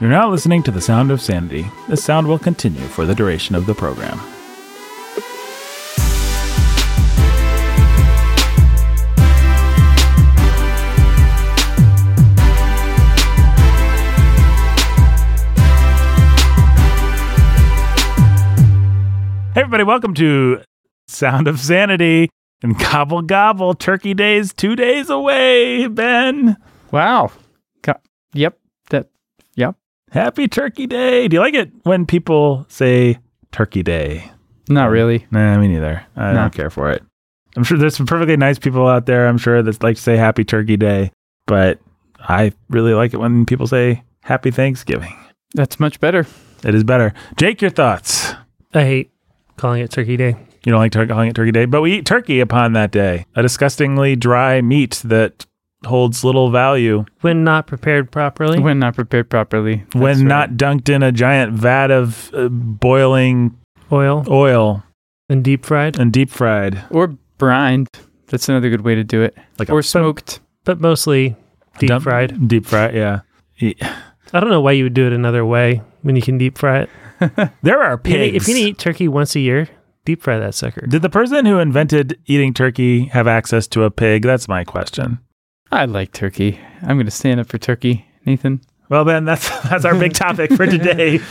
You're now listening to The Sound of Sanity. This sound will continue for the duration of the program. Hey, everybody, welcome to Sound of Sanity and Gobble Gobble. Turkey Day's two days away, Ben. Wow. Yep. That. Yep. Happy Turkey Day. Do you like it when people say Turkey Day? Not really. Nah, me neither. I No. don't care for it. I'm sure there's some perfectly nice people out there, I'm sure, that like to say Happy Turkey Day, but I really like it when people say Happy Thanksgiving. That's much better. It is better. Jake, your thoughts? I hate calling it Turkey Day. You don't like tur- calling it Turkey Day, but we eat turkey upon that day. A disgustingly dry meat that holds little value When not prepared properly, When not prepared properly. That's when right. not dunked in a giant vat of uh, boiling oil oil and deep fried, and deep fried. Or brined. That's another good way to do it. Like a- or smoked. but mostly deep Dump- fried. Deep fried, yeah. I don't know why you would do it another way when you can deep fry it. There are You know, pigs. If you're gonna eat turkey once a year, deep fry that sucker. Did the person who invented eating turkey have access to a pig? That's my question. I like turkey. I'm going to stand up for turkey. Nathan. Well, then that's that's our big topic for today.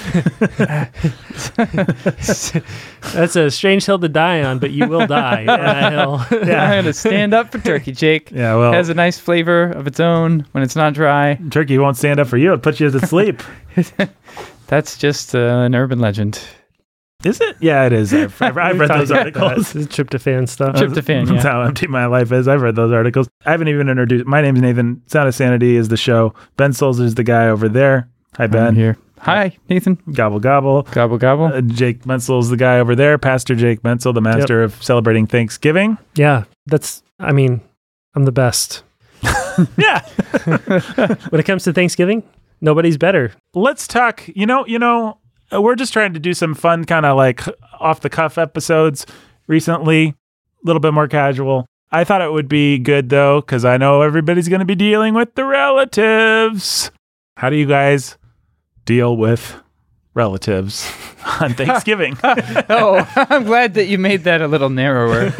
That's a strange hill to die on, but you will die on that hill. I'm going to stand up for turkey, Jake. Yeah, well, has a nice flavor of its own when it's not dry. turkey won't stand up for you. It puts you to sleep. That's just uh, an urban legend. Is it? Yeah, it is. I've, I've, I've read those articles. This is tryptophan stuff. Tryptophan, That's yeah. how empty my life is. I've read those articles. I haven't even introduced. My name's Nathan. Sound of Sanity is the show. Ben Souls is the guy over there. Hi, I'm Ben. here. Hi, Nathan. Gobble gobble. Gobble gobble. Uh, Jake is the guy over there. Pastor Jake Mensel, the master of celebrating Thanksgiving. Yeah, that's. I mean, I'm the best Yeah. when it comes to Thanksgiving. Nobody's better. let's talk you know you know uh, Uh, we're just trying to do some fun kind of like off the cuff episodes recently. A little bit more casual. I thought it would be good though because i know everybody's going to be dealing with the relatives. How do you guys deal with relatives on thanksgiving? Oh, I'm glad that you made that a little narrower.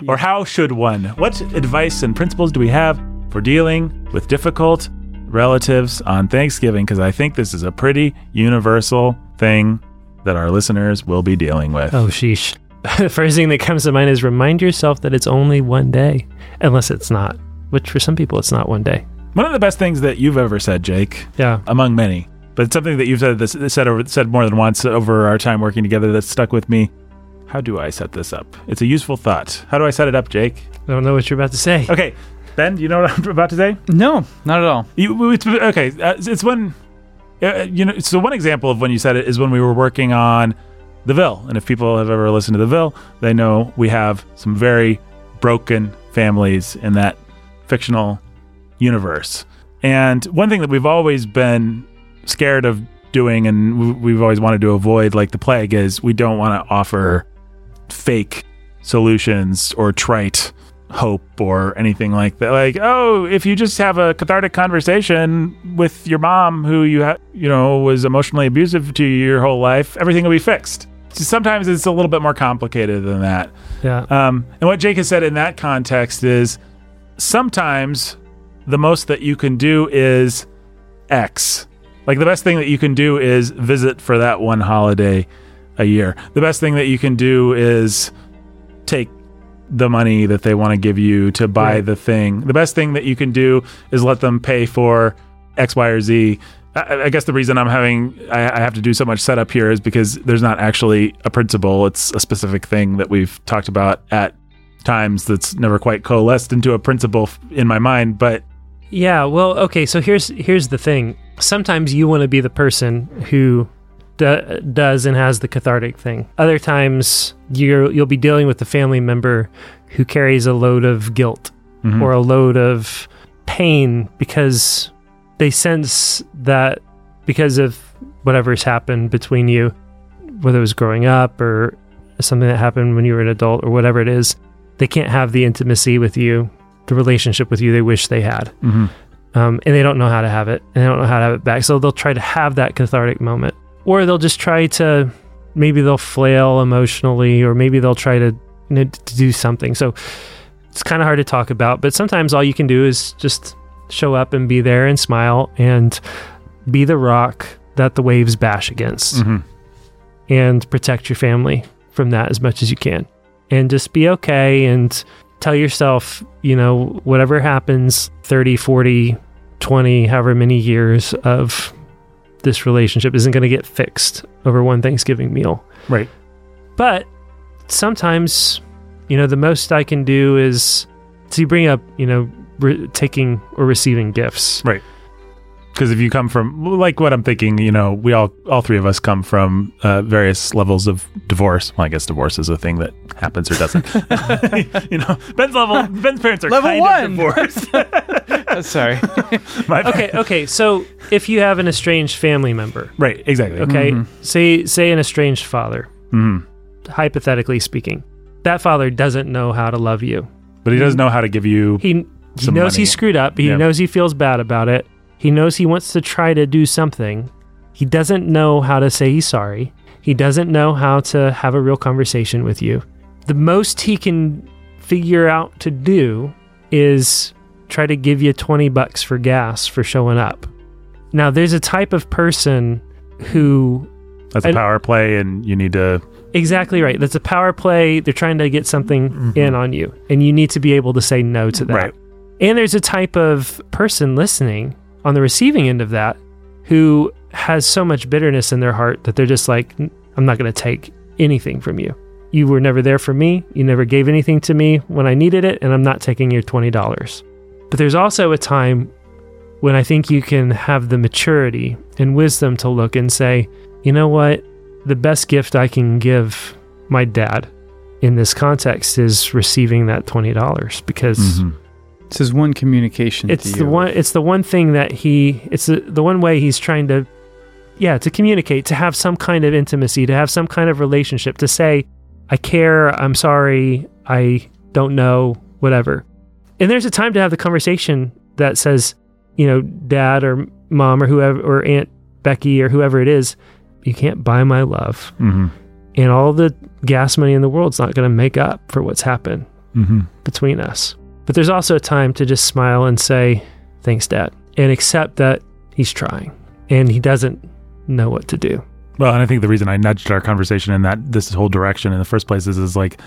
or how should one? What advice and principles do we have for dealing with difficult relatives on thanksgiving because i think this is a pretty universal thing that our listeners will be dealing with Oh, sheesh. the first thing that comes to mind is remind yourself that it's only one day, unless it's not, which for some people it's not one day. one of the best things that you've ever said jake Yeah. among many but it's something that you've said this said over said more than once over our time working together that's stuck with me how do i set this up it's a useful thought how do i set it up jake I don't know what you're about to say. okay ben do you know what i'm about to say no, not at all. You, it's, okay, uh, it's when uh, you know. So one example of when you said it is when we were working on the Ville, and if people have ever listened to the Ville, they know we have some very broken families in that fictional universe. And one thing that we've always been scared of doing, and we- we've always wanted to avoid, like the plague, is we don't want to offer fake solutions or trite hope or anything like that. Like, oh, if you just have a cathartic conversation with your mom, who you ha- you know was emotionally abusive to you your whole life, everything will be fixed. Sometimes it's a little bit more complicated than that. Yeah. Um, and what Jake has said in that context is sometimes the most that you can do is X. Like the best thing that you can do is visit for that one holiday a year. The best thing that you can do is take the money that they want to give you to buy Right. the thing. The best thing that you can do is let them pay for X, Y, or Z. I, I guess the reason I'm having I, I have to do so much setup here is because there's not actually a principle. It's a specific thing that we've talked about at times that's never quite coalesced into a principle in my mind. But Yeah, well, okay, so here's here's the thing. Sometimes you want to be the person who do, does and has the cathartic thing. Other times you're you'll be dealing with a family member who carries a load of guilt Mhm. or a load of pain because they sense that because of whatever's happened between you, whether it was growing up or something that happened when you were an adult or whatever it is, they can't have the intimacy with you, the relationship with you they wish they had. Mhm. um, and they don't know how to have it, and they don't know how to have it back. So they'll try to have that cathartic moment, or they'll just try to maybe they'll flail emotionally, or maybe they'll try to you know, to do something. So it's kind of hard to talk about, but sometimes all you can do is just show up and be there and smile and be the rock that the waves bash against Mhm. and protect your family from that as much as you can. And just be okay and tell yourself, you know, whatever happens 30, 40, 20, however many years of this relationship isn't going to get fixed over one Thanksgiving meal. Right. But sometimes, you know, the most I can do is so you bring up, you know, re- taking or receiving gifts. Right. Because if you come from like what I'm thinking, you know, we all all three of us come from uh, various levels of divorce. Well, I guess divorce is a thing that happens or doesn't. you know, Ben's level. Ben's parents are Level kind one. of divorced. Sorry. Okay, okay. So if you have an estranged family member, Right. Exactly. okay, Mhm. say say an estranged father, Mhm. hypothetically speaking, that father doesn't know how to love you. But he doesn't know how to give you. He he Some knows money. he screwed up. He Yeah. knows he feels bad about it. He knows he wants to try to do something. He doesn't know how to say he's sorry. He doesn't know how to have a real conversation with you. The most he can figure out to do is try to give you 20 bucks for gas for showing up. Now, there's a type of person who That's a power play, and you need to. Exactly right. That's a power play. They're trying to get something mm-hmm. in on you, and you need to be able to say no to that. Right. And there's a type of person listening on the receiving end of that who has so much bitterness in their heart that they're just like, I'm not going to take anything from you. You were never there for me. You never gave anything to me when I needed it, and I'm not taking your $20. But there's also a time when I think you can have the maturity and wisdom to look and say, you know what? The best gift I can give my dad in this context is receiving that $20 because Mhm. This is one communication. it's the one it's the one thing that he it's the, the one way he's trying to yeah to communicate to have some kind of intimacy to have some kind of relationship to say i care i'm sorry i don't know whatever and there's a time to have the conversation that says you know dad or mom or whoever or aunt becky or whoever it is you can't buy my love Mhm. and all the gas money in the world's not going to make up for what's happened Mhm. between us. But there's also a time to just smile and say, Thanks, Dad, and accept that he's trying and he doesn't know what to do. Well, and I think the reason I nudged our conversation in that this whole direction in the first place is, is like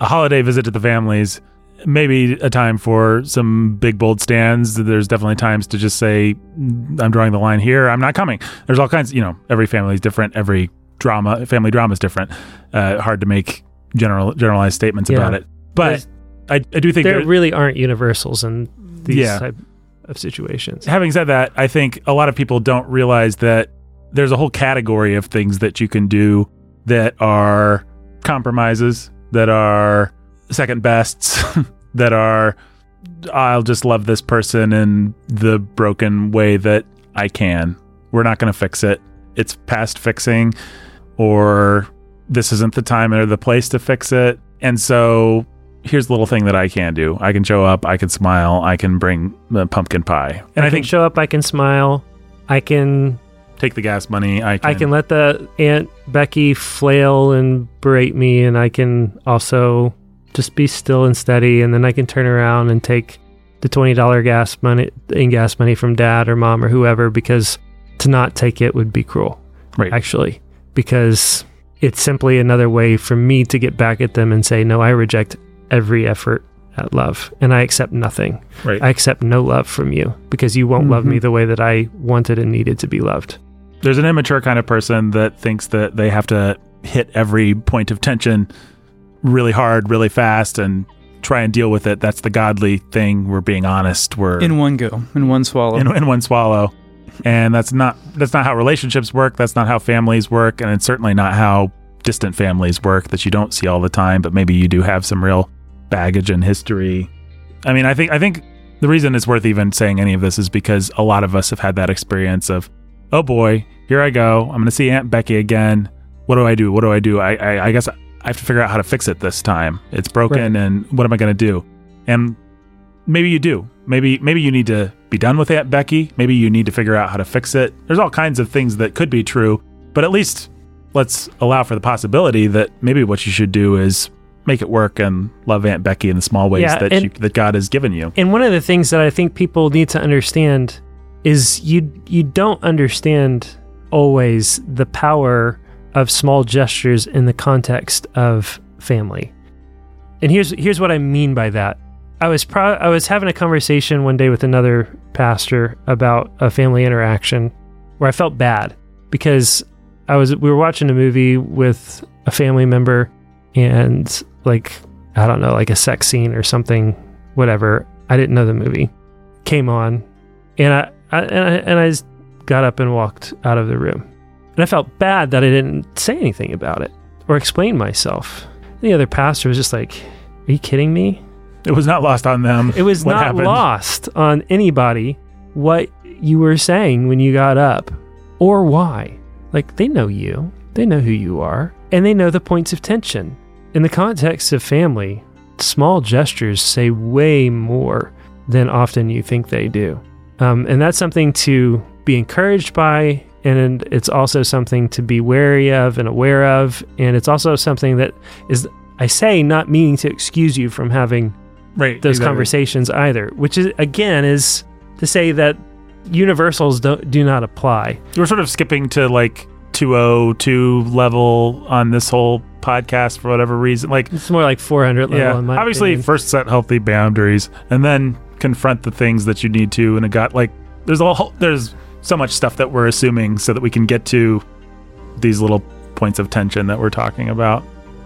a holiday visit to the families, maybe a time for some big bold stands. There's definitely times to just say, I'm drawing the line here. I'm not coming. There's all kinds, you know, every family is different. Every drama, family drama is different. Uh, hard to make general generalized statements Yeah. about it. But I, I do think There there- really aren't universals in these Yeah. type of situations. having said that, I think a lot of people don't realize that there's a whole category of things that you can do that are compromises, that are second bests, that are I'll just love this person in the broken way that I can. We're not going to fix it. It's past fixing or this isn't the time or the place to fix it. And so here's the little thing that I can do. I can show up, I can smile, I can bring the pumpkin pie. And I, I, can think show up, I can smile, I can take the gas money, I can I can let the Aunt Becky flail and berate me, and I can also just be still and steady, and then I can turn around and take the twenty dollar gas money in gas money from dad or mom or whoever because to not take it would be cruel, Right. Actually, because it's simply another way for me to get back at them and say, no, I reject every effort at love, and I accept nothing. Right. I accept no love from you because you won't love Mhm. me the way that I wanted and needed to be loved. There's an immature kind of person that thinks that they have to hit every point of tension really hard, really fast, and try and deal with it. That's the godly thing. We're being honest. We're in one go, in one swallow. in, in one swallow. And that's not that's not how relationships work. That's not how families work, and it's certainly not how distant families work that you don't see all the time. But maybe you do have some real baggage and history. I mean, I think I think the reason it's worth even saying any of this is because a lot of us have had that experience of, oh boy, here I go. I'm going to see Aunt Becky again. What do I do? What do I do? I I, I guess I have to figure out how to fix it this time. It's broken, and what am I going to do? And maybe you do. Maybe maybe you need to be done with Aunt Becky. Maybe you need to figure out how to fix it. There's all kinds of things that could be true, but at least let's allow for the possibility that maybe what you should do is make it work and love Aunt Becky in the small ways Yeah, that and- you, that God has given you. And one of the things that I think people need to understand is you you don't understand always the power of small gestures in the context of family. And here's here's what I mean by that. I was pro- I was having a conversation one day with another pastor about a family interaction where I felt bad because I was we were watching a movie with a family member and like I don't know like a sex scene or something whatever I didn't know the movie came on and I, I and I and I just got up and walked out of the room and I felt bad that I didn't say anything about it or explain myself. The other pastor was just like, "Are you kidding me?" It was not lost on them. It was not happened. lost on anybody what you were saying when you got up or why. Like, they know you, they know who you are, and they know the points of tension. In the context of family, small gestures say way more than often you think they do. Um, and that's something to be encouraged by. And it's also something to be wary of and aware of. And it's also something that is, I say, not meaning to excuse you from having Right. those exactly. conversations either, which is again is to say that universals don't do not apply. We're sort of skipping to like 202 level on this whole podcast for whatever reason. Like, It's more like 400 level. yeah, in my obviously, opinion. first set healthy boundaries and then confront the things that you need to. And it got like, there's a whole, there's so much stuff that we're assuming so that we can get to these little points of tension that we're talking about.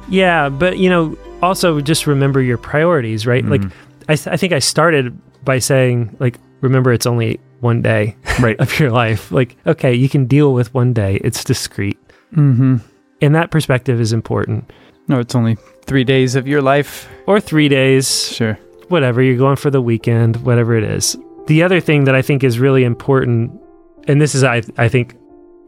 yeah, but you know, also just remember your priorities, right? Like, Mhm. I, th- I think I started by saying, like, remember it's only one day Right. of your life. Like, okay, you can deal with one day. It's discrete, Mm-hmm. and that perspective is important. No, it's only three days of your life. Or three days, Sure. whatever you're going for the weekend whatever it is the other thing that i think is really important and this is i, I think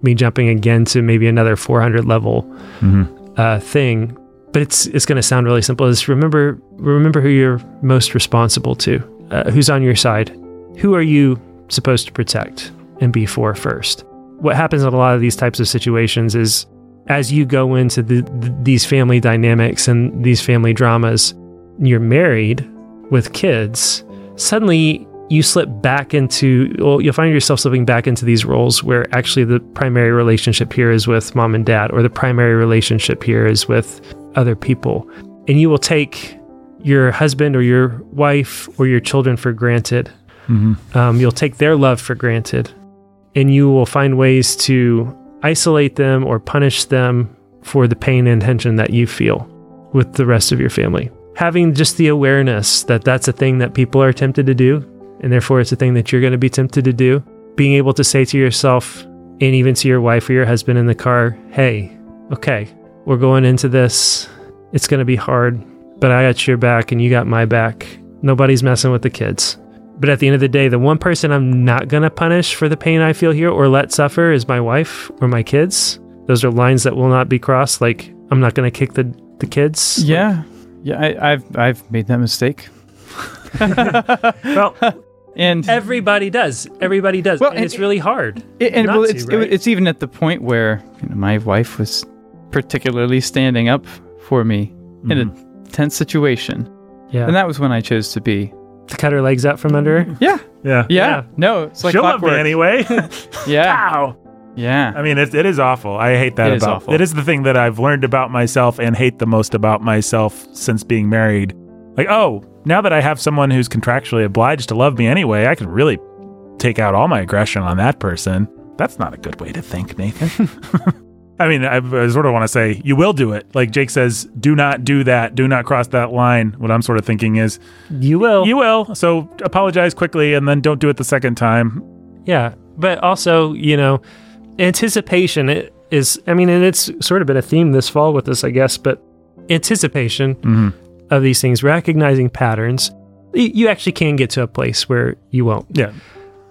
me jumping again to maybe another 400 level Mhm. uh, thing but it's it's going to sound really simple. Is remember remember who you're most responsible to uh, who's on your side. Who are you supposed to protect and be for first? What happens in a lot of these types of situations is as you go into the, th these family dynamics and these family dramas you're married with kids, suddenly you slip back into, well, you'll find yourself slipping back into these roles where actually the primary relationship here is with mom and dad, or the primary relationship here is with other people. And you will take your husband or your wife or your children for granted. Mhm. Um, you'll take their love for granted. And you will find ways to isolate them or punish them for the pain and tension that you feel with the rest of your family having just the awareness that that's a thing that people are tempted to do, and therefore it's a thing that you're going to be tempted to do. Being able to say to yourself, and even to your wife or your husband in the car, hey, okay, we're going into this. It's going to be hard, but I got your back and you got my back. Nobody's messing with the kids. But at the end of the day, the one person I'm not going to punish for the pain I feel here or let suffer is my wife or my kids. Those are lines that will not be crossed. Like, I'm not going to kick the, the kids. Yeah. Yeah, I, I've I've made that mistake. Well, And Everybody does. Everybody does. Well, and, and- it's really hard. It, and well, to, it's right? it, it's even at the point where you know, my wife was particularly standing up for me in a mm-hmm. tense situation, Yeah. and that was when I chose to be. to cut her legs out from under her. Yeah, yeah. yeah. Yeah. No, it's like She'll love me anyway. Yeah, Ow. yeah. I mean, it, it is awful. I hate that It is about awful. it. Is the thing that I've learned about myself and hate the most about myself since being married. Like, oh, now that I have someone who's contractually obliged to love me anyway, I can really take out all my aggression on that person. That's not a good way to think, Nathan. I mean, I, I sort of want to say you will do it. Like Jake says, do not do that. Do not cross that line. What I'm sort of thinking is You will. you will. So apologize quickly and then don't do it the second time. yeah. But also, you know, anticipation is, I mean, and it's sort of been a theme this fall with us, I guess, but anticipation hmm of these things, recognizing patterns, you actually can get to a place where you won't. Yeah.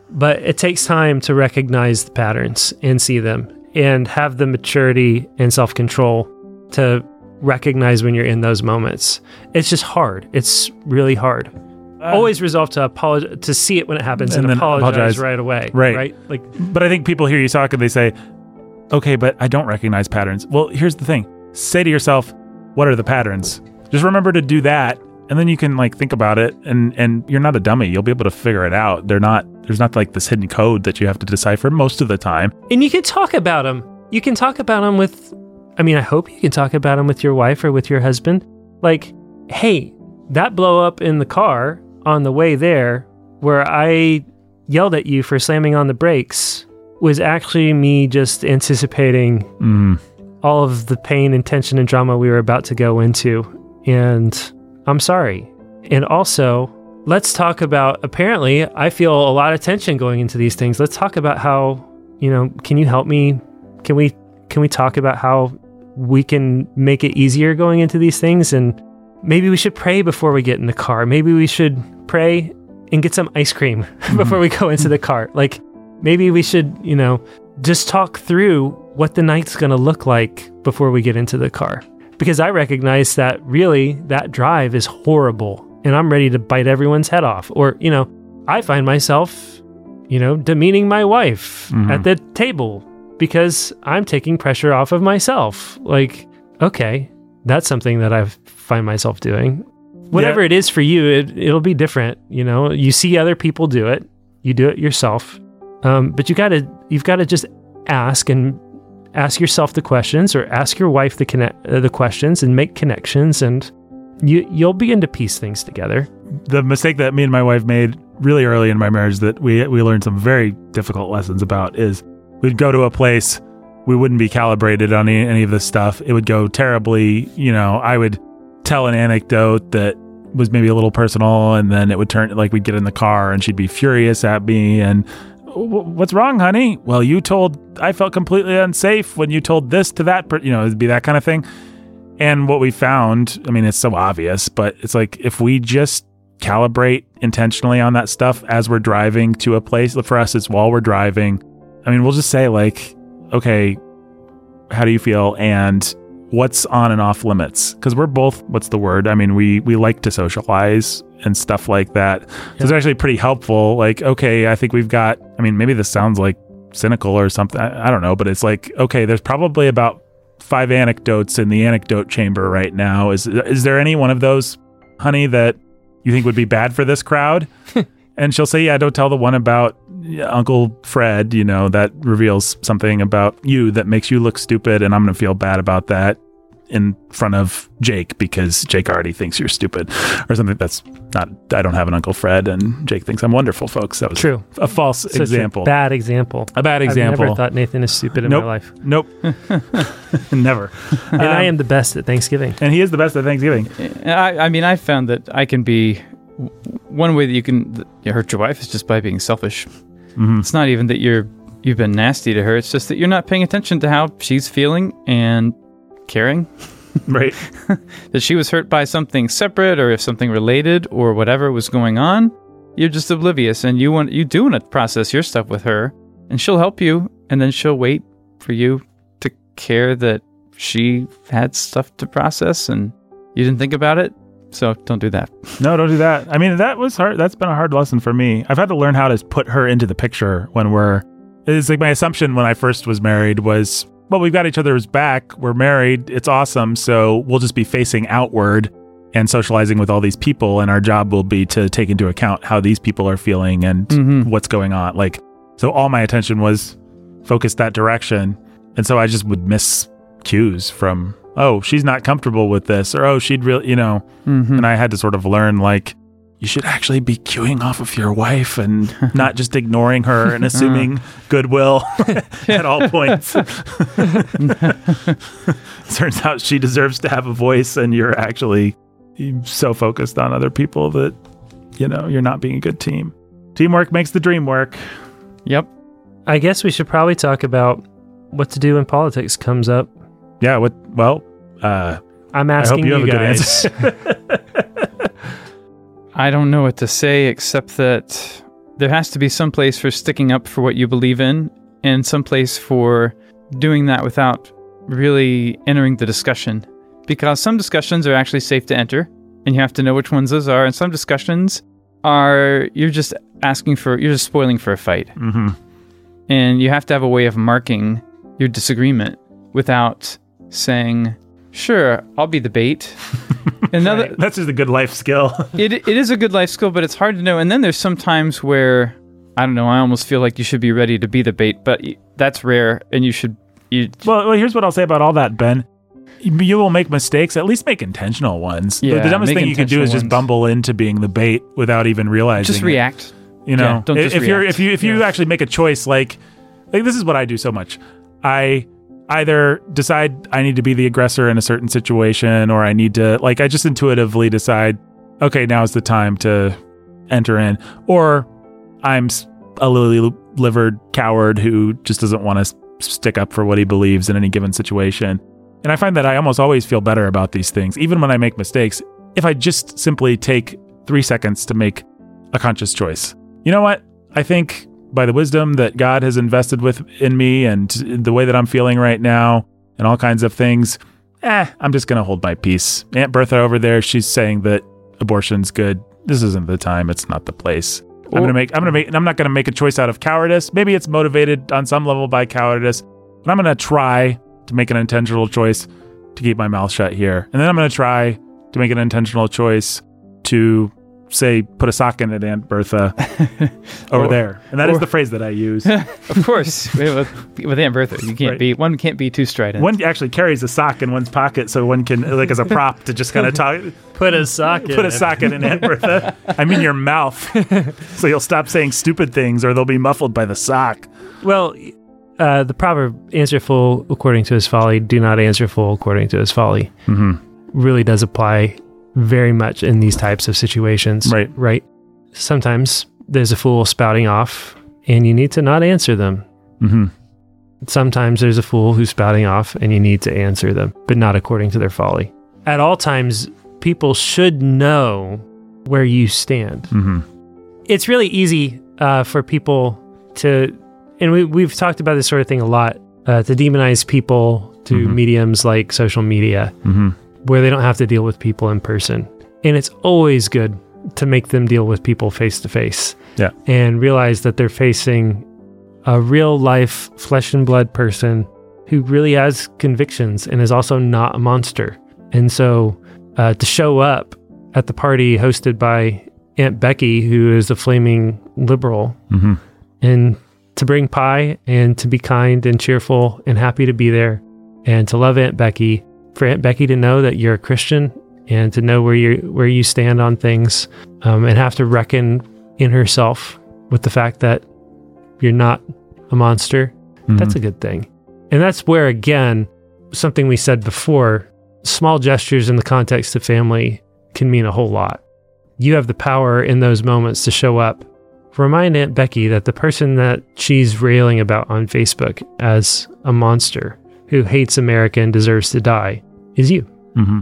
But it takes time to recognize the patterns and see them and have the maturity and self control to recognize when you're in those moments. It's just hard. It's really hard. Uh, always resolve to apologize to see it when it happens and, And apologize, apologize. right away. Right. Right. Like But I think people hear you talk and they say, okay, but I don't recognize patterns. Well, here's the thing say to yourself, what are the patterns? Just remember to do that. And then you can like think about it and and you're not a dummy. You'll be able to figure it out. They're not there's not like this hidden code that you have to decipher most of the time. and you can talk about them. You can talk about them with I mean, I hope you can talk about them with your wife or with your husband. Like, hey, that blow up in the car on the way there where I yelled at you for slamming on the brakes was actually me just anticipating Mm. all of the pain and tension and drama we were about to go into. And I'm sorry. And also, let's talk about apparently, I feel a lot of tension going into these things. Let's talk about how, you know, can you help me? Can we can we talk about how we can make it easier going into these things and maybe we should pray before we get in the car. Maybe we should pray and get some ice cream mm-hmm. before we go into the car. Like maybe we should, you know, just talk through what the night's going to look like before we get into the car. Because I recognize that really that drive is horrible and I'm ready to bite everyone's head off. Or, you know, I find myself, you know, demeaning my wife Mhm. at the table because I'm taking pressure off of myself. Like, okay, that's something that I find myself doing. Whatever it is for you, it, it'll be different. You know, you see other people do it, you do it yourself. Um, but you gotta, you've got to just ask and ask yourself the questions, or ask your wife the connect, uh, the questions, and make connections, and you you'll begin to piece things together. the mistake that me and my wife made really early in my marriage that we we learned some very difficult lessons about is we'd go to a place we wouldn't be calibrated on any, any of this stuff it would go terribly you know i would tell an anecdote that was maybe a little personal and then it would turn like we'd get in the car and she'd be furious at me and "Wh- what's wrong honey well you told i felt completely unsafe when you told this to that per-, you know it'd be that kind of thing and what we found, I mean, it's so obvious, but it's like if we just calibrate intentionally on that stuff as we're driving to a place, for us, it's while we're driving. I mean, we'll just say, like, okay, how do you feel? And what's on and off limits? Because we're both, what's the word? I mean, we, we like to socialize and stuff like that. So it's actually pretty helpful. Like, okay, I think we've got, I mean, maybe this sounds like cynical or something. I, I don't know, but it's like, okay, there's probably about five anecdotes in the anecdote chamber right now. Is is there any one of those, honey, that you think would be bad for this crowd? and she'll say, "Yeah, don't tell the one about Uncle Fred. You know that reveals something about you that makes you look stupid, and I'm gonna feel bad about that." In front of Jake because Jake already thinks you're stupid or something. That's not. I don't have an Uncle Fred, and Jake thinks I'm wonderful, folks. That was True. a false Such a example. bad example. a bad example. I've never thought Nathan is stupid in Nope. my life, nope, never. and I Um, am the best at Thanksgiving. and he is the best at Thanksgiving. I, I mean, I found that I can be one way that you can hurt your wife is just by being selfish. Mhm. It's not even that you're you've been nasty to her. It's just that you're not paying attention to how she's feeling and caring Right. that she was hurt by something separate or if something related or whatever was going on. You're just oblivious, and you want you do want to process your stuff with her, and she'll help you, and then she'll wait for you to care that she had stuff to process and you didn't think about it. So don't do that. No, don't do that. I mean, that was hard. That's been a hard lesson for me. I've had to learn how to put her into the picture when we're. It's like my assumption when I first was married was, well, we've got each other's back. We're married. It's awesome. So we'll just be facing outward and socializing with all these people. And our job will be to take into account how these people are feeling and Mhm. what's going on. Like, so all my attention was focused that direction. And so I just would miss cues from, oh, she's not comfortable with this, or oh, she'd really, you know, Mm-hmm. and I had to sort of learn like you should actually be cueing off of your wife and not just ignoring her and assuming goodwill at all points. Turns out she deserves to have a voice, and you're actually so focused on other people that you know you're not being a good team. Teamwork makes the dream work. Yep. I guess we should probably talk about what to do when politics comes up. Yeah. What? Well, uh, I'm asking I hope asking you you, have a good guys. answer. I don't know what to say except that there has to be some place for sticking up for what you believe in and some place for doing that without really entering the discussion. Because some discussions are actually safe to enter and you have to know which ones those are. And some discussions are you're just asking for you're just spoiling for a fight. Mm-hmm. And you have to have a way of marking your disagreement without saying, "Sure, I'll be the bait." Another That's just a good life skill. it it is a good life skill, but it's hard to know. And then there's some times where I don't know. I almost feel like you should be ready to be the bait, but that's rare, and you should. You well, well, here's what I'll say about all that, Ben. You you will make mistakes. At least make intentional ones. The- the, dumbest thing you can do is just ones. bumble into being the bait without even realizing. just it. react. You know, Yeah, don't if just if you're if you if you Yeah. actually make a choice, like like this is what I do so much. I either decide I need to be the aggressor in a certain situation, or I need to like I just intuitively decide, okay, now is the time to enter in, or I'm a lily livered coward who just doesn't want to stick up for what he believes in any given situation. And I find that I almost always feel better about these things, even when I make mistakes, if I just simply take three seconds to make a conscious choice. You know what? I think by the wisdom that God has invested with in me and the way that I'm feeling right now and all kinds of things, eh, I'm just going to hold my peace. Aunt Bertha over there, she's saying that abortion's good. This isn't the time. It's not the place. I'm gonna make. I'm gonna make. I'm not gonna make a choice out of cowardice. Maybe it's motivated on some level by cowardice, but I'm gonna try to make an intentional choice to keep my mouth shut here, and then I'm gonna try to make an intentional choice to say put a sock in it, Aunt Bertha, over Or- there, and that is or- the phrase that I use. Of course, with, with Aunt Bertha, you can't Right. be one can't be too strident. one actually carries a sock in one's pocket, so one can like as a prop to just kind of talk. Put a sock in Put a it. socket in Aunt Bertha. I mean your mouth, so you'll stop saying stupid things, or they'll be muffled by the sock. Well, uh, the proverb "answer full according to his folly, do not answer full according to his folly" Mm-hmm. really does apply very much in these types of situations. Right. Right. Sometimes there's a fool spouting off, and you need to not answer them. Mm-hmm. Sometimes there's a fool who's spouting off, and you need to answer them, but not according to their folly. At all times, people should know where you stand. Mm-hmm. it's really easy uh, for people to, and we, we've talked about this sort of thing a lot, uh, to demonize people to Mhm. mediums like social media Mm-hmm. Where they don't have to deal with people in person. And it's always good to make them deal with people face to face. Yeah. And realize that they're facing a real life flesh and blood person who really has convictions and is also not a monster. And so uh, to show up at the party hosted by Aunt Becky, who is a flaming liberal, Mm-hmm. and to bring pie and to be kind and cheerful and happy to be there and to love Aunt Becky, for Aunt Becky to know that you're a Christian and to know where you where you stand on things um, and have to reckon in herself with the fact that you're not a monster. That's a good thing. And that's where again something we said before, small gestures in the context of family can mean a whole lot. You have the power in those moments to show up remind Aunt Becky that the person that she's railing about on Facebook as a monster who hates America and deserves to die is you. Mm-hmm.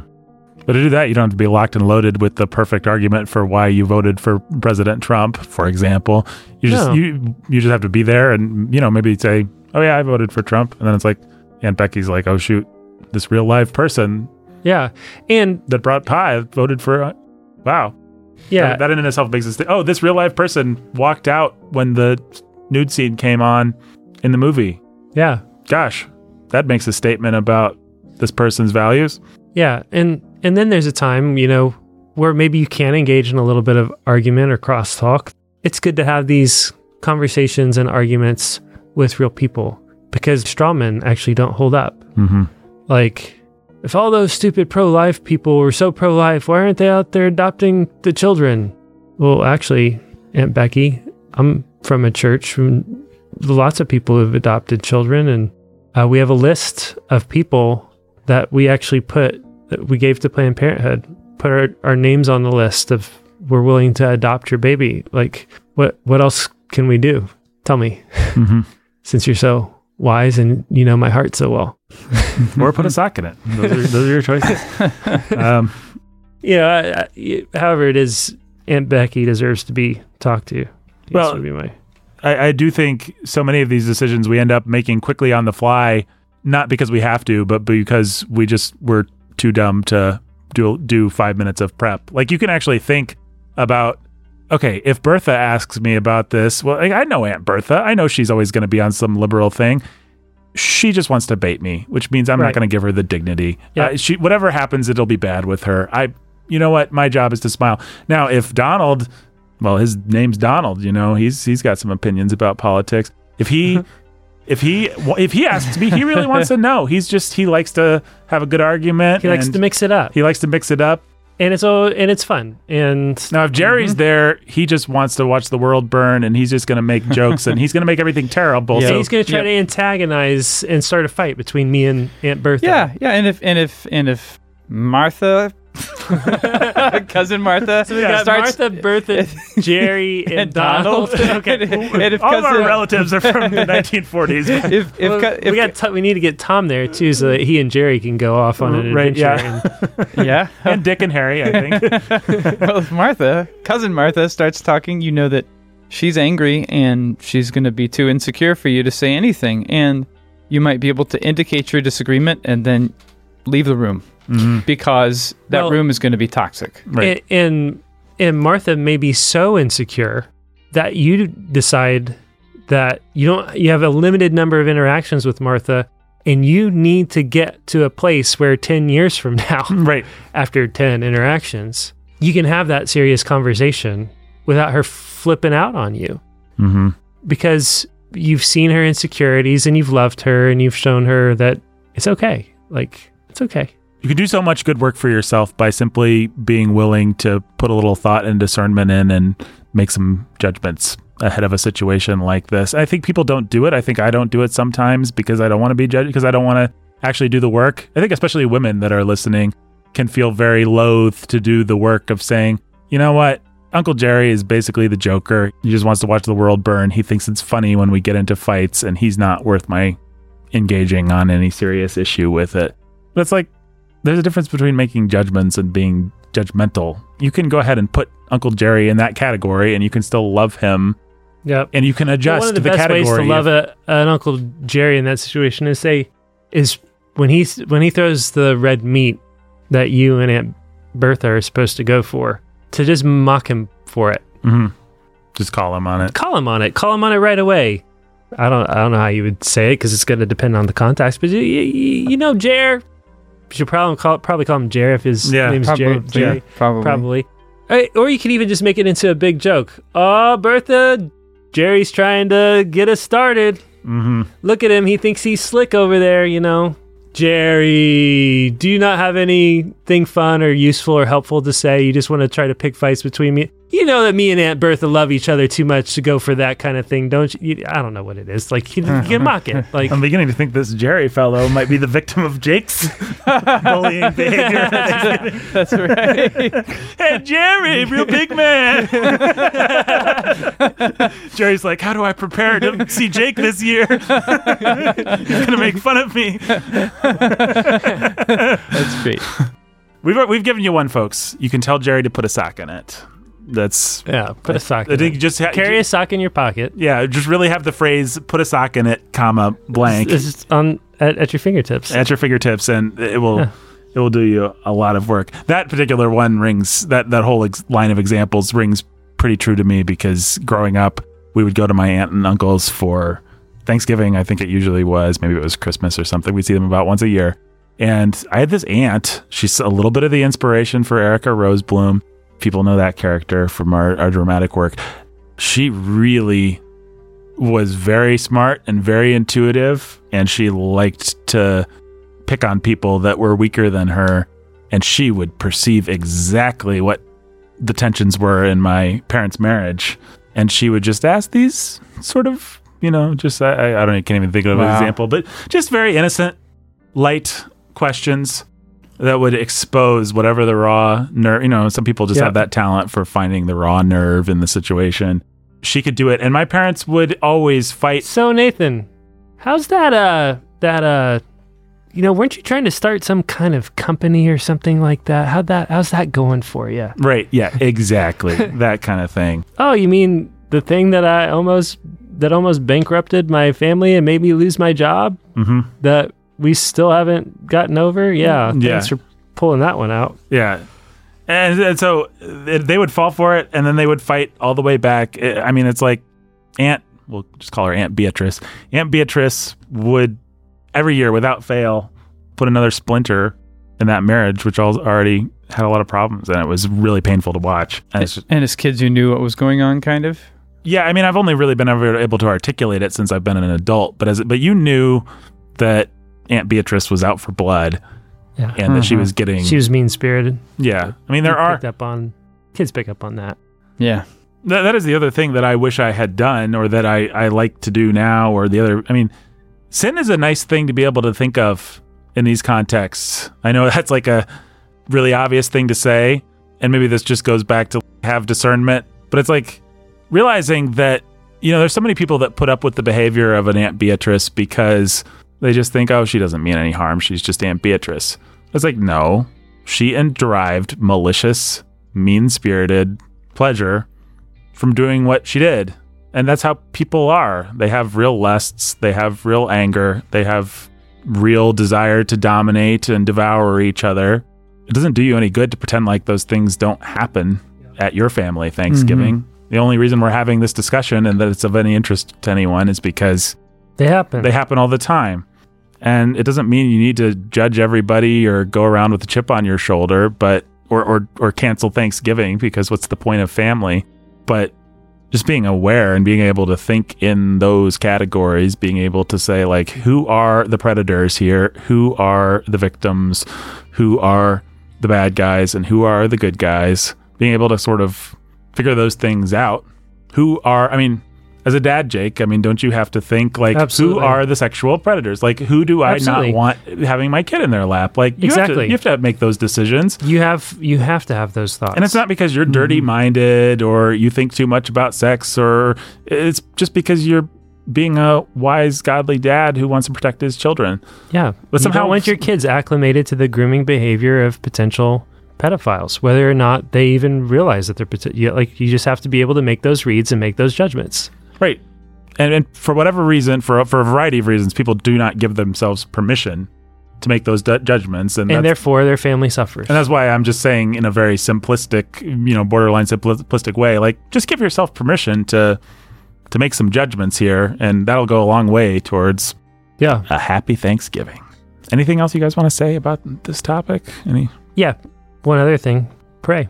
But to do that, you don't have to be locked and loaded with the perfect argument for why you voted for President Trump, for example. You just No. you you just have to be there and you know maybe say, "Oh yeah, I voted for Trump," and then it's like Aunt Becky's like, "Oh shoot, this real live person Yeah. And that brought pie voted for." Uh, wow, yeah, that, that in itself makes us think. Oh, this real live person walked out when the nude scene came on in the movie. yeah. Gosh, that makes a statement about this person's values. Yeah, and and then there's a time, you know, where maybe you can engage in a little bit of argument or crosstalk. It's good to have these conversations and arguments with real people because straw men actually don't hold up. Mm-hmm. Like, if all those stupid pro-life people were so pro-life, why aren't they out there adopting the children? Well, actually, Aunt Becky, I'm from a church lots of people who've adopted children, and uh, we have a list of people that we actually put that we gave to Planned Parenthood, put our, our names on the list of we're willing to adopt your baby. Like, what what else can we do? Tell me, Mm-hmm. since you're so wise and you know my heart so well. or put a sock in it. Those are, those are your choices. Um, Yeah. I, I, however, it is Aunt Becky deserves to be talked to. Well- be my I, I do think so many of these decisions we end up making quickly on the fly, not because we have to, but because we just were too dumb to do do five minutes of prep. Like you can actually think about, okay, if Bertha asks me about this, well, like, I know Aunt Bertha. I know she's always going to be on some liberal thing. She just wants to bait me, which means I'm not going to give her the dignity. Yeah. Uh, she whatever happens, it'll be bad with her. I, you know what? My job is to smile. Now, if Donald, well, his name's Donald. You know, he's he's got some opinions about politics. If he. If he if he asks me, he really wants to know. He's just he likes to have a good argument. He likes to mix it up, He likes to mix it up. and it's all and it's fun. And Now, if Jerry's mhm. there, he just wants to watch the world burn, and he's just going to make jokes, and he's going to make everything terrible. Yeah. So he's going to try Yep. to antagonize and start a fight between me and Aunt Bertha. Yeah, yeah, and if and if and if Martha, cousin Martha, So we got starts Martha, Bertha, Jerry, and, and Donald, okay. and if all of our relatives are from the 1940s. if if, Well, if we got Tom- we need to get Tom there too, so that he and Jerry can go off on an Right, adventure. yeah. and- yeah, and Dick and Harry, I think. well, if Martha, cousin Martha, starts talking, you know that she's angry and she's going to be too insecure for you to say anything, and you might be able to indicate your disagreement and then leave the room because that Well- room is going to be toxic. Right. and, and and Martha may be so insecure that you decide that you don't you have a limited number of interactions with Martha and you need to get to a place where 10 years from now right. after 10 interactions you can have that serious conversation without her flipping out on you Mm-hmm. because you've seen her insecurities and you've loved her and you've shown her that it's okay like it's okay You can do so much good work for yourself by simply being willing to put a little thought and discernment in and make some judgments ahead of a situation like this. I think people don't do it. I think I don't do it sometimes because I don't want to be judged, because I don't want to actually do the work. I think especially women that are listening can feel very loath to do the work of saying, you know what? Uncle Jerry is basically the Joker. He just wants to watch the world burn. He thinks it's funny when we get into fights, and he's not worth my engaging on any serious issue with it. But it's like, there's a difference between making judgments and being judgmental. You can go ahead and put Uncle Jerry in that category and you can still love him yep and you can adjust Well, one of the the best category. ways to love a, an Uncle Jerry in that situation is say is when he when he throws the red meat that you and Aunt Bertha are supposed to go for to just mock him for it. Mhm. Just call him on it. Call him on it. Call him on it right away. I don't I don't know how you would say it because it's going to depend on the context. But you, you, you know, Jer. You should probably call probably call him Jer if his Yeah, name's Jer. Probably, Jerry. probably. Probably. Hey, Or you could even just make it into a big joke. Oh, Bertha, Jerry's trying to get us started. Mm-hmm. Look at him. He thinks he's slick over there, you know. Jerry, do you not have anything fun or useful or helpful to say? You just want to try to pick fights between me. You know that me and Aunt Bertha love each other too much to go for that kind of thing, don't you? you I don't know what it is. Like you, you can mock it. Like I'm beginning to think this Jerry fellow might be the victim of Jake's bullying behavior. That's right. hey, Jerry, real big man. Jerry's like, how do I prepare to see Jake this year? He's gonna make fun of me. That's great. We've we've given you one, folks. You can tell Jerry to put a sock in it. That's yeah, put a sock. I in think it. just ha- Carry a sock in your pocket. yeah, just really have the phrase "put a sock in it," comma blank It's just on at, at your fingertips. at your fingertips, and it will Yeah. it will do you a lot of work. That particular one rings that that whole ex- line of examples rings pretty true to me because growing up, we would go to my aunt and uncles for Thanksgiving. I think it usually was, maybe it was Christmas or something. We'd see them about once a year. And I had this aunt. She's a little bit of the inspiration for Erica Rosebloom. People know that character from our, our dramatic work. She really was very smart and very intuitive, and she liked to pick on people that were weaker than her. And she would perceive exactly what the tensions were in my parents' marriage. And she would just ask these sort of, you know, just, I, I- don't, I can't even think of an Wow. example, but just very innocent, light questions that would expose whatever the raw nerve, you know, some people just have that talent for finding the raw nerve in the situation. She could do it. And my parents would always fight. So Nathan, how's that? Uh, that uh, you know, weren't you trying to start some kind of company or something like that? How that? How's that going for you? Right. Yeah, exactly. that kind of thing. Oh, you mean the thing that I almost that almost bankrupted my family and made me lose my job? hmm That we still haven't gotten over? Yeah. Mm-hmm. Yeah. Thanks for pulling that one out. Yeah. And, and so they would fall for it, and then they would fight all the way back. I I mean, it's like Aunt, we'll just call her Aunt Beatrice. Aunt Beatrice would every year, without fail, put another splinter in that marriage, which al- already had a lot of problems, and it was really painful to watch. And it's just, And as kids, you knew what was going on, kind of. yeah, I mean, I've only really been ever able to articulate it since I've been an adult, but as but you knew that Aunt Beatrice was out for blood Yeah. and that she Mhm. was getting She was mean spirited. yeah. I mean, there are picked up on kids pick up on that. Yeah. that, that is the other thing that I wish I had done or that I, I like to do now or the other I mean sin is a nice thing to be able to think of in these contexts. I know that's like a really obvious thing to say and maybe this just goes back to have discernment, but it's like realizing that you know there's so many people that put up with the behavior of an Aunt Beatrice because they just think oh she doesn't mean any harm, she's just Aunt Beatrice. It's like no, she derived malicious, mean-spirited pleasure from doing what she did. And that's how people are. They have real lusts, they have real anger, they have real desire to dominate and devour each other. It doesn't do you any good to pretend like those things don't happen at your family Thanksgiving. Mm-hmm. The only reason we're having this discussion and that it's of any interest to anyone is because They happen. they happen all the time. And it doesn't mean you need to judge everybody or go around with a chip on your shoulder, but or or or cancel Thanksgiving because what's the point of family? But just being aware and being able to think in those categories, being able to say like who are the predators here, who are the victims, who are the bad guys and who are the good guys, being able to sort of figure those things out. Who are I mean as a dad, Jake, I mean, don't you have to think like Absolutely. who are the sexual predators? Like who do I Absolutely. not want having my kid in their lap? Like you have to Exactly. you have to make those decisions. you have you have to have those thoughts. And it's not because you're dirty mm-hmm. minded or you think too much about sex or it's just because you're being a wise, godly dad who wants to protect his children. Yeah, But you somehow- don't want your kids acclimated to the grooming behavior of potential pedophiles, whether or not they even realize that they're like. You just have to be able to make those reads and make those judgments. Right. And, and for whatever reason, for for a variety of reasons, people do not give themselves permission to make those du- judgments, and, and therefore their family suffers. and that's why I'm just saying in a very simplistic, you know, borderline simplistic way, like just give yourself permission to to make some judgments here, and that'll go a long way towards yeah, a happy Thanksgiving. Anything else you guys want to say about this topic? Any? yeah. One other thing, pray.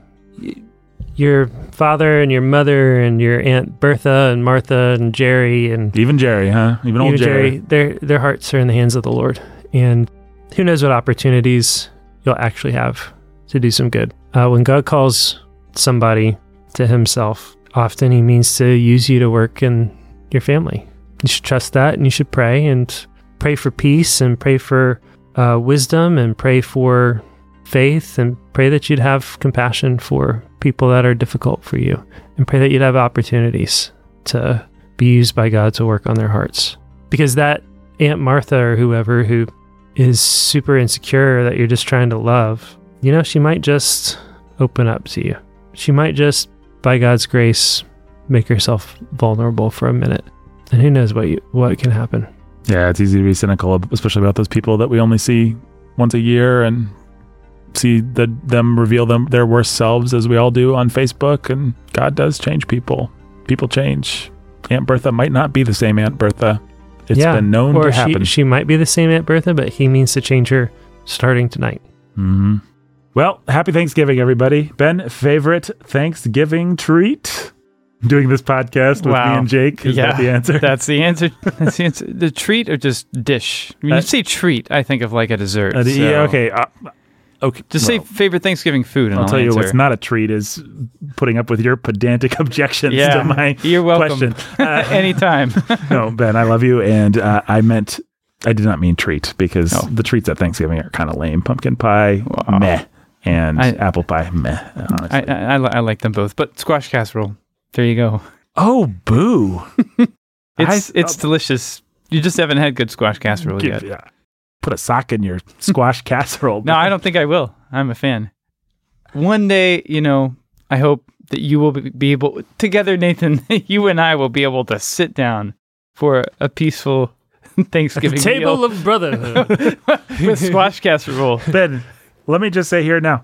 Your father and your mother and your aunt Bertha and Martha and Jerry and Even Jerry, huh? Even old even Jerry. their their hearts are in the hands of the Lord, and who knows what opportunities you'll actually have to do some good. Uh, when God calls somebody to Himself, often He means to use you to work in your family. You should trust that, and you should pray and pray for peace, and pray for uh, wisdom, and pray for faith, and pray that you'd have compassion for people that are difficult for you, and pray that you'd have opportunities to be used by God to work on their hearts. Because that Aunt Martha or whoever who is super insecure that you're just trying to love, you know, she might just open up to you. She might just, by God's grace, make herself vulnerable for a minute. And who knows what you, what can happen. Yeah, it's easy to be cynical, especially about those people that we only see once a year and see the, them reveal them their worst selves as we all do on Facebook. And God does change people. People change. Aunt Bertha might not be the same Aunt Bertha. It's yeah. been known or to happen. she might be the same Aunt Bertha, but he means to change her starting tonight. hmm Well, happy Thanksgiving, everybody. Ben, favorite Thanksgiving treat? Doing this podcast with Wow. me and Jake. Is that the answer? That's the answer. That's the answer. The treat or just dish? When you Uh, say treat, I think of like a dessert. Uh, the- so- yeah, okay. Uh, okay. Just say favorite Thanksgiving food, and I'll I'll, tell you answer. what's not a treat is putting up with your pedantic objections Yeah, to my you're welcome. question. Uh, Anytime. no, Ben, I love you, and uh, I meant I did not mean treat because the treats at Thanksgiving are kind of lame. Pumpkin pie, Wow. meh, and I- apple pie, meh. Honestly. I, I, I, like them both, but squash casserole. There you go. oh, boo! It's I- it's delicious. You just haven't had good squash casserole Give- yet. yeah. Put a sock in your squash casserole. No, I don't think I will. I'm a fan. One day, you know, I hope that you will be- able together, Nathan. You and I will be able to sit down for a peaceful Thanksgiving meal of brotherhood. with squash casserole. Ben, let me just say here now,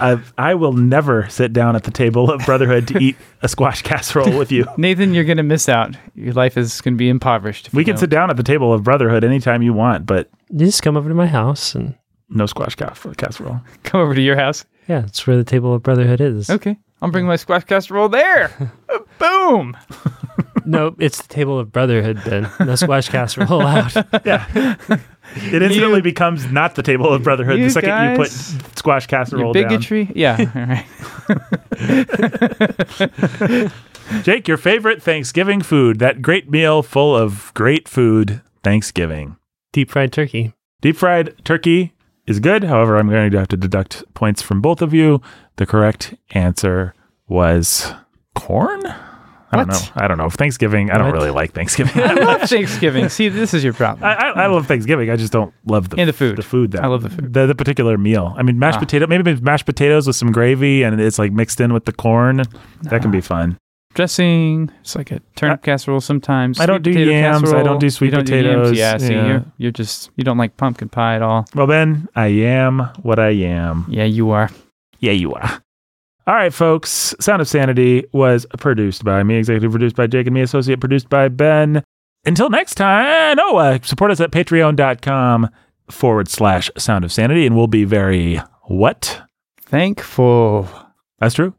I, I will never sit down at the table of brotherhood to eat a squash casserole with you. Nathan, you're going to miss out. Your life is going to be impoverished. We can don't. sit down at the table of brotherhood anytime you want, but You just come over to my house and no squash casserole. Come over to your house. yeah, it's where the table of brotherhood is. Okay. I'll bring my squash casserole there. Boom. no, it's the table of brotherhood, Ben. No squash casserole allowed. Yeah. It instantly You- becomes not the table of brotherhood the second you put guys- squash Your casserole down. bigotry. Yeah. All right. Jake, your favorite Thanksgiving food, that great meal full of great food, Thanksgiving. Deep fried turkey. Deep fried turkey is good. However, I'm going to have to deduct points from both of you. The correct answer was corn. I don't know. I don't know. Thanksgiving. I don't What? really like Thanksgiving. I I, love Thanksgiving. See, this is your problem. I, I love Thanksgiving. I just don't love the And the food. The food. That, I love the food. The, the particular meal. I mean, mashed Ah. potato. Maybe mashed potatoes with some gravy, and it's like mixed in with the corn. That can be fun. Dressing. It's like a turnip casserole sometimes. I don't do yams. I don't do sweet don't do potatoes. yams. Yeah. See, Yeah. you're you're just you don't like pumpkin pie at all. Well, Ben, I am what I am. Yeah, you are. Yeah, you are. All right, folks. Sound of Sanity was produced by me, executive produced by Jake and me, associate produced by Ben. Until next time, oh, uh, support us at patreon.com forward slash sound of sanity, and we'll be very what? Thankful. That's true.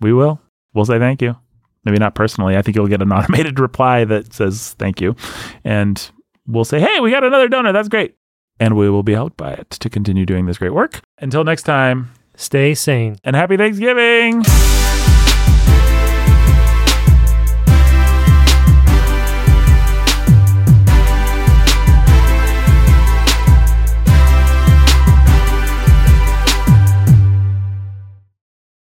We will. We'll say thank you. Maybe not personally. I think you'll get an automated reply that says thank you. And we'll say, hey, we got another donor. That's great. And we will be helped by it to continue doing this great work. Until next time, Stay sane. and happy Thanksgiving.